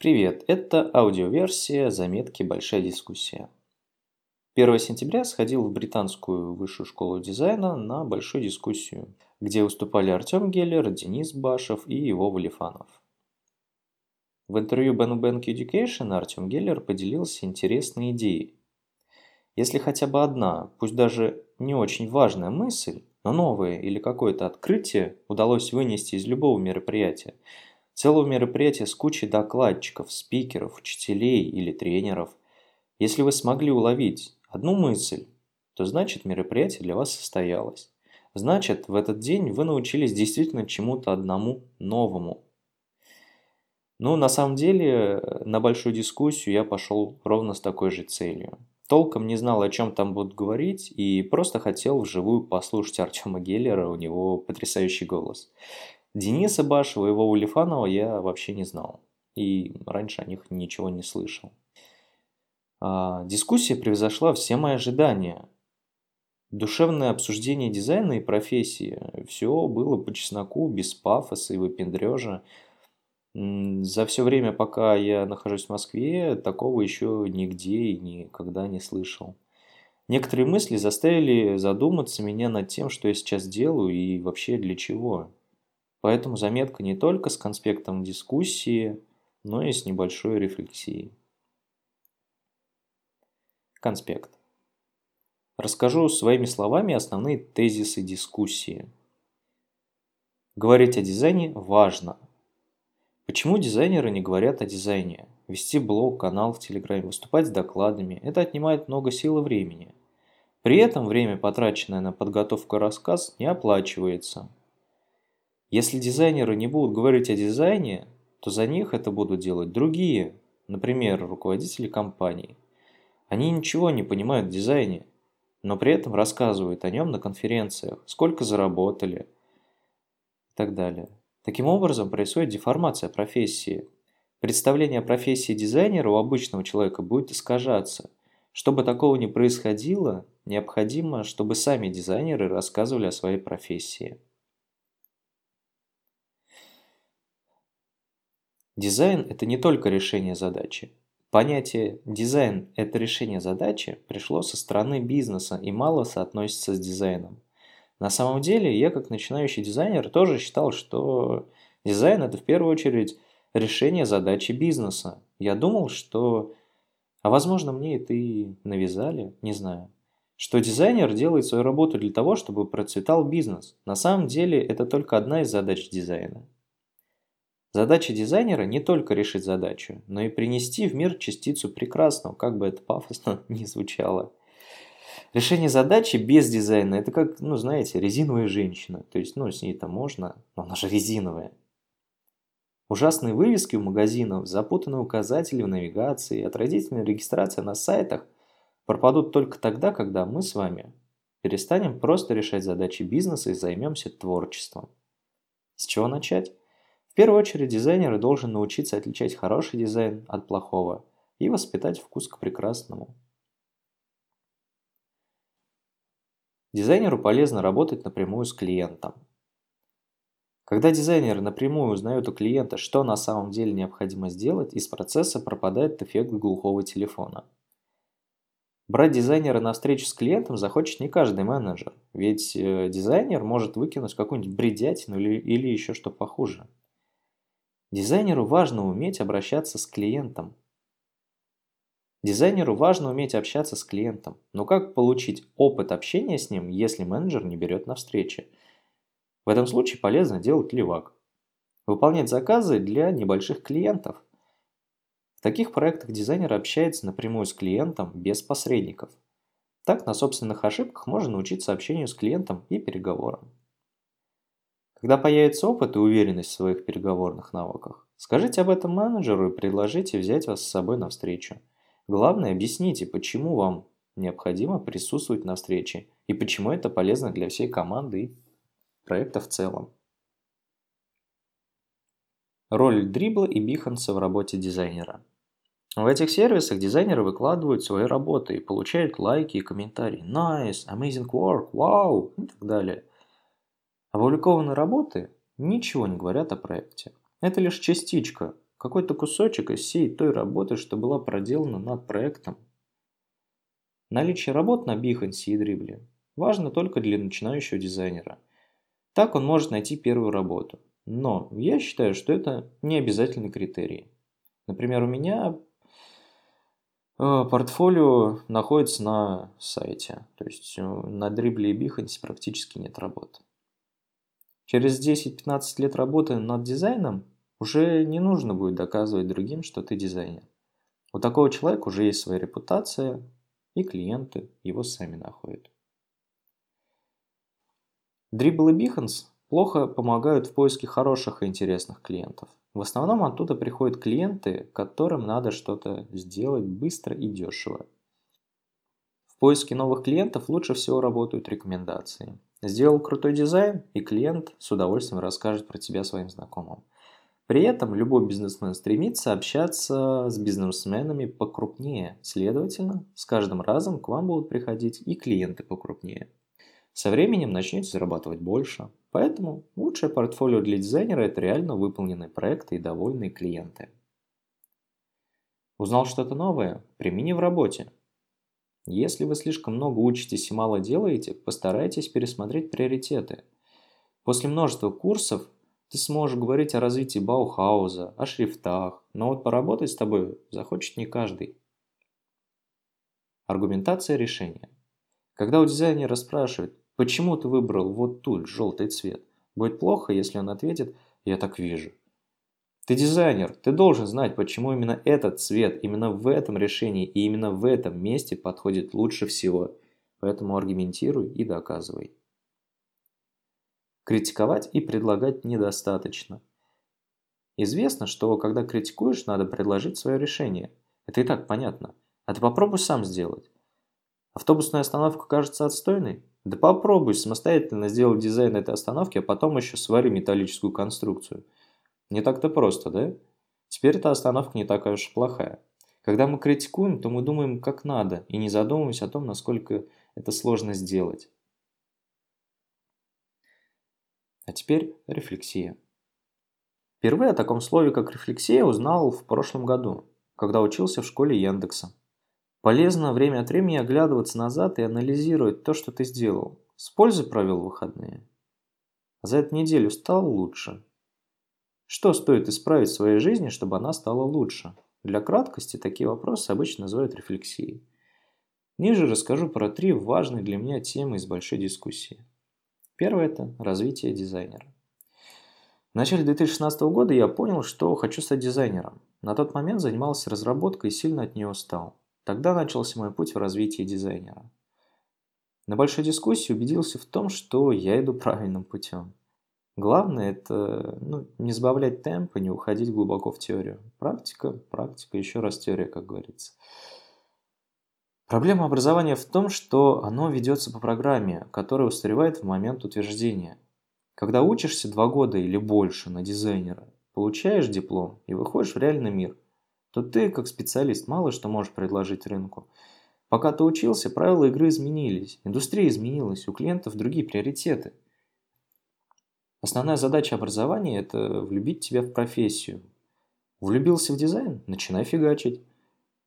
Привет, это аудиоверсия заметки «Большая дискуссия». 1 сентября сходил в британскую высшую школу дизайна на большую дискуссию, где выступали Артем Геллер, Денис Башев и его Валифанов. В интервью Bank Education Артем Геллер поделился интересной идеей. Если хотя бы одна, пусть даже не очень важная мысль, но новое или какое-то открытие удалось вынести из любого мероприятия – Целого мероприятия с кучей докладчиков, спикеров, учителей или тренеров. Если вы смогли уловить одну мысль, то значит мероприятие для вас состоялось. Значит, в этот день вы научились действительно чему-то одному новому. Ну, на самом деле, на большую дискуссию я пошел ровно с такой же целью. Толком не знал, о чем там будут говорить, и просто хотел вживую послушать Артема Геллера, у него потрясающий голос. Дениса Башева и Вову Лифанова я вообще не знал. И раньше о них ничего не слышал. А, дискуссия превзошла все мои ожидания. Душевное обсуждение дизайна и профессии. Все было по чесноку, без пафоса и выпендрежа. За все время, пока я нахожусь в Москве, такого еще нигде и никогда не слышал. Некоторые мысли заставили задуматься меня над тем, что я сейчас делаю и вообще для чего. Поэтому заметка не только с конспектом дискуссии, но и с небольшой рефлексией. Конспект. Расскажу своими словами основные тезисы дискуссии. Говорить о дизайне важно. Почему дизайнеры не говорят о дизайне? Вести блог, канал в Телеграме, выступать с докладами – это отнимает много сил и времени. При этом время, потраченное на подготовку и рассказ, не оплачивается – если дизайнеры не будут говорить о дизайне, то за них это будут делать другие, например, руководители компании. Они ничего не понимают в дизайне, но при этом рассказывают о нем на конференциях, сколько заработали и так далее. Таким образом происходит деформация профессии. Представление о профессии дизайнера у обычного человека будет искажаться. Чтобы такого не происходило, необходимо, чтобы сами дизайнеры рассказывали о своей профессии. Дизайн – это не только решение задачи. Понятие «дизайн – это решение задачи» пришло со стороны бизнеса и мало соотносится с дизайном. На самом деле, я как начинающий дизайнер тоже считал, что дизайн – это в первую очередь решение задачи бизнеса. Я думал, что... А возможно, мне это и навязали, не знаю. Что дизайнер делает свою работу для того, чтобы процветал бизнес. На самом деле, это только одна из задач дизайна. Задача дизайнера не только решить задачу, но и принести в мир частицу прекрасного, как бы это пафосно ни звучало. Решение задачи без дизайна – это как, ну, знаете, резиновая женщина. То есть, ну, с ней-то можно, но она же резиновая. Ужасные вывески у магазинов, запутанные указатели в навигации, отразительная регистрация на сайтах пропадут только тогда, когда мы с вами перестанем просто решать задачи бизнеса и займемся творчеством. С чего начать? В первую очередь дизайнер должен научиться отличать хороший дизайн от плохого и воспитать вкус к прекрасному. Дизайнеру полезно работать напрямую с клиентом. Когда дизайнер напрямую узнает у клиента, что на самом деле необходимо сделать, из процесса пропадает эффект глухого телефона. Брать дизайнера на встречу с клиентом захочет не каждый менеджер, ведь э, дизайнер может выкинуть какую-нибудь бредятину или, или еще что похуже. Дизайнеру важно уметь обращаться с клиентом. Дизайнеру важно уметь общаться с клиентом, но как получить опыт общения с ним, если менеджер не берет на встречи? В этом случае полезно делать левак. Выполнять заказы для небольших клиентов. В таких проектах дизайнер общается напрямую с клиентом без посредников. Так на собственных ошибках можно научиться общению с клиентом и переговорам. Когда появится опыт и уверенность в своих переговорных навыках, скажите об этом менеджеру и предложите взять вас с собой на встречу. Главное, объясните, почему вам необходимо присутствовать на встрече и почему это полезно для всей команды и проекта в целом. Роль дрибла и биханса в работе дизайнера. В этих сервисах дизайнеры выкладывают свои работы и получают лайки и комментарии. Nice, amazing work, wow и так далее. Опубликованные работы ничего не говорят о проекте. Это лишь частичка, какой-то кусочек из всей той работы, что была проделана над проектом. Наличие работ на Behance и Dribbble важно только для начинающего дизайнера. Так он может найти первую работу. Но я считаю, что это не обязательный критерий. Например, у меня э, портфолио находится на сайте. То есть э, на Dribbble и Behance практически нет работы. Через 10-15 лет работы над дизайном уже не нужно будет доказывать другим, что ты дизайнер. У такого человека уже есть своя репутация, и клиенты его сами находят. Dribble и Behance плохо помогают в поиске хороших и интересных клиентов. В основном оттуда приходят клиенты, которым надо что-то сделать быстро и дешево. В поиске новых клиентов лучше всего работают рекомендации. Сделал крутой дизайн, и клиент с удовольствием расскажет про тебя своим знакомым. При этом любой бизнесмен стремится общаться с бизнесменами покрупнее. Следовательно, с каждым разом к вам будут приходить и клиенты покрупнее. Со временем начнете зарабатывать больше. Поэтому лучшее портфолио для дизайнера – это реально выполненные проекты и довольные клиенты. Узнал что-то новое? Примени в работе. Если вы слишком много учитесь и мало делаете, постарайтесь пересмотреть приоритеты. После множества курсов ты сможешь говорить о развитии Баухауза, о шрифтах, но вот поработать с тобой захочет не каждый. Аргументация решения. Когда у дизайнера спрашивают, почему ты выбрал вот тут желтый цвет, будет плохо, если он ответит «я так вижу». Ты дизайнер, ты должен знать, почему именно этот цвет, именно в этом решении и именно в этом месте подходит лучше всего. Поэтому аргументируй и доказывай. Критиковать и предлагать недостаточно. Известно, что когда критикуешь, надо предложить свое решение. Это и так понятно. А ты попробуй сам сделать. Автобусная остановка кажется отстойной? Да попробуй самостоятельно сделать дизайн этой остановки, а потом еще свари металлическую конструкцию. Не так-то просто, да? Теперь эта остановка не такая уж плохая. Когда мы критикуем, то мы думаем как надо и не задумываемся о том, насколько это сложно сделать. А теперь рефлексия. Впервые о таком слове, как рефлексия, узнал в прошлом году, когда учился в школе Яндекса. Полезно время от времени оглядываться назад и анализировать то, что ты сделал. С пользой провел выходные. За эту неделю стал лучше. Что стоит исправить в своей жизни, чтобы она стала лучше? Для краткости такие вопросы обычно называют рефлексией. Ниже расскажу про три важные для меня темы из большой дискуссии. Первое – это развитие дизайнера. В начале 2016 года я понял, что хочу стать дизайнером. На тот момент занимался разработкой и сильно от нее устал. Тогда начался мой путь в развитии дизайнера. На большой дискуссии убедился в том, что я иду правильным путем. Главное это ну, не сбавлять темпа, не уходить глубоко в теорию. Практика, практика, еще раз теория, как говорится. Проблема образования в том, что оно ведется по программе, которая устаревает в момент утверждения. Когда учишься два года или больше на дизайнера, получаешь диплом и выходишь в реальный мир, то ты, как специалист, мало что можешь предложить рынку. Пока ты учился, правила игры изменились, индустрия изменилась, у клиентов другие приоритеты. Основная задача образования – это влюбить тебя в профессию. Влюбился в дизайн – начинай фигачить.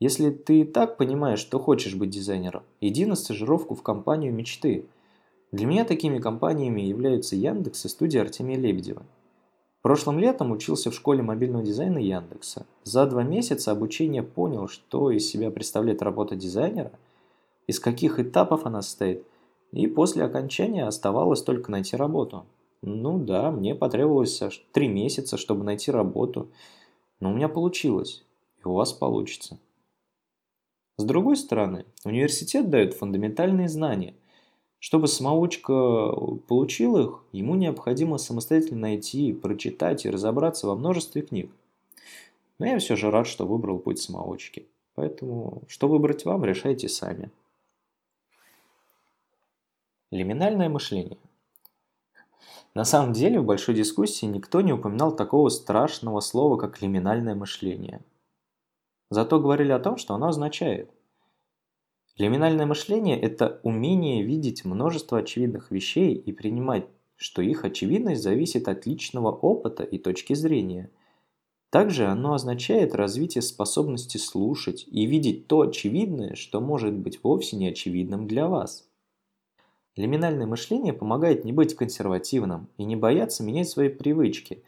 Если ты и так понимаешь, что хочешь быть дизайнером, иди на стажировку в компанию мечты. Для меня такими компаниями являются Яндекс и студия Артемия Лебедева. Прошлым летом учился в школе мобильного дизайна Яндекса. За два месяца обучения понял, что из себя представляет работа дизайнера, из каких этапов она состоит, и после окончания оставалось только найти работу. Ну да, мне потребовалось аж три месяца, чтобы найти работу, но у меня получилось, и у вас получится. С другой стороны, университет дает фундаментальные знания. Чтобы самоучка получил их, ему необходимо самостоятельно найти, прочитать и разобраться во множестве книг. Но я все же рад, что выбрал путь самоучки. Поэтому, что выбрать вам, решайте сами. Лиминальное мышление. На самом деле, в большой дискуссии никто не упоминал такого страшного слова, как лиминальное мышление – Зато говорили о том, что оно означает. Лиминальное мышление – это умение видеть множество очевидных вещей и принимать, что их очевидность зависит от личного опыта и точки зрения. Также оно означает развитие способности слушать и видеть то очевидное, что может быть вовсе не очевидным для вас. Лиминальное мышление помогает не быть консервативным и не бояться менять свои привычки.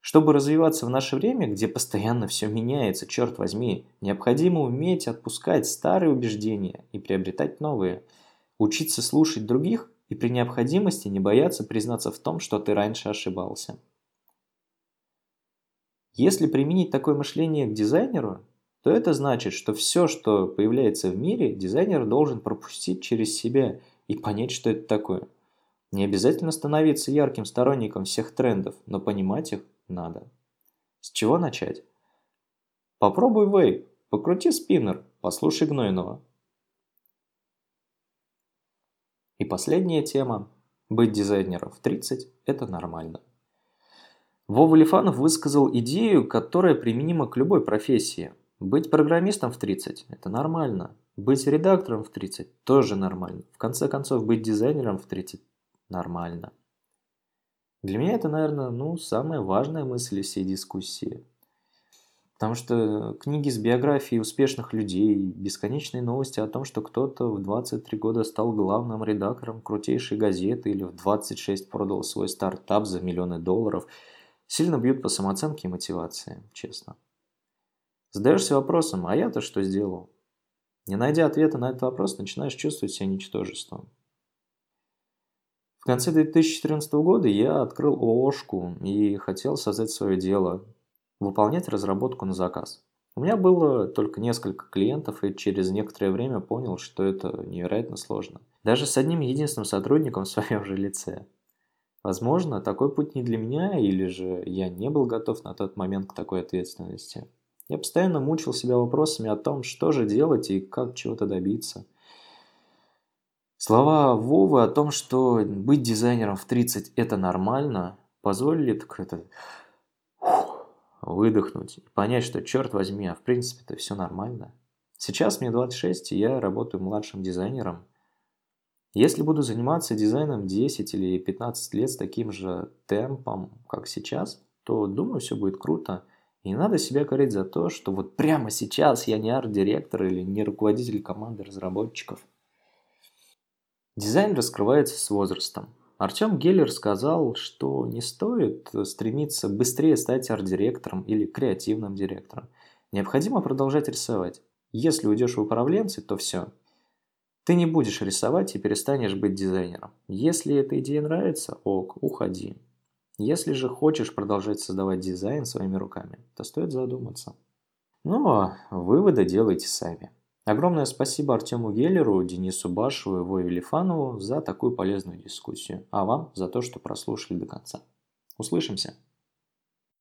Чтобы развиваться в наше время, где постоянно все меняется, черт возьми, необходимо уметь отпускать старые убеждения и приобретать новые. Учиться слушать других и при необходимости не бояться признаться в том, что ты раньше ошибался. Если применить такое мышление к дизайнеру, то это значит, что все, что появляется в мире, дизайнер должен пропустить через себя и понять, что это такое. Не обязательно становиться ярким сторонником всех трендов, но понимать их надо. С чего начать? Попробуй вейп, покрути спиннер, послушай Гнойного. И последняя тема. Быть дизайнером в 30 – это нормально. Вова Лифанов высказал идею, которая применима к любой профессии. Быть программистом в 30 – это нормально. Быть редактором в 30 – тоже нормально. В конце концов, быть дизайнером в 30 – нормально. Для меня это, наверное, ну, самая важная мысль всей дискуссии. Потому что книги с биографией успешных людей, бесконечные новости о том, что кто-то в 23 года стал главным редактором крутейшей газеты или в 26 продал свой стартап за миллионы долларов – сильно бьют по самооценке и мотивации, честно. Задаешься вопросом, а я-то что сделал? Не найдя ответа на этот вопрос, начинаешь чувствовать себя ничтожеством. В конце 2014 года я открыл ООшку и хотел создать свое дело, выполнять разработку на заказ. У меня было только несколько клиентов, и через некоторое время понял, что это невероятно сложно. Даже с одним единственным сотрудником в своем же лице. Возможно, такой путь не для меня, или же я не был готов на тот момент к такой ответственности. Я постоянно мучил себя вопросами о том, что же делать и как чего-то добиться. Слова Вовы о том, что быть дизайнером в 30 – это нормально, позволили так это выдохнуть и понять, что черт возьми, а в принципе это все нормально. Сейчас мне 26, и я работаю младшим дизайнером – если буду заниматься дизайном 10 или 15 лет с таким же темпом, как сейчас, то думаю, все будет круто. И не надо себя корить за то, что вот прямо сейчас я не арт-директор или не руководитель команды разработчиков. Дизайн раскрывается с возрастом. Артем Геллер сказал, что не стоит стремиться быстрее стать арт-директором или креативным директором. Необходимо продолжать рисовать. Если уйдешь в управленцы, то все, ты не будешь рисовать и перестанешь быть дизайнером. Если эта идея нравится, ок, уходи. Если же хочешь продолжать создавать дизайн своими руками, то стоит задуматься. Ну а выводы делайте сами. Огромное спасибо Артему Геллеру, Денису Башеву и Вове Лифанову за такую полезную дискуссию, а вам за то, что прослушали до конца. Услышимся!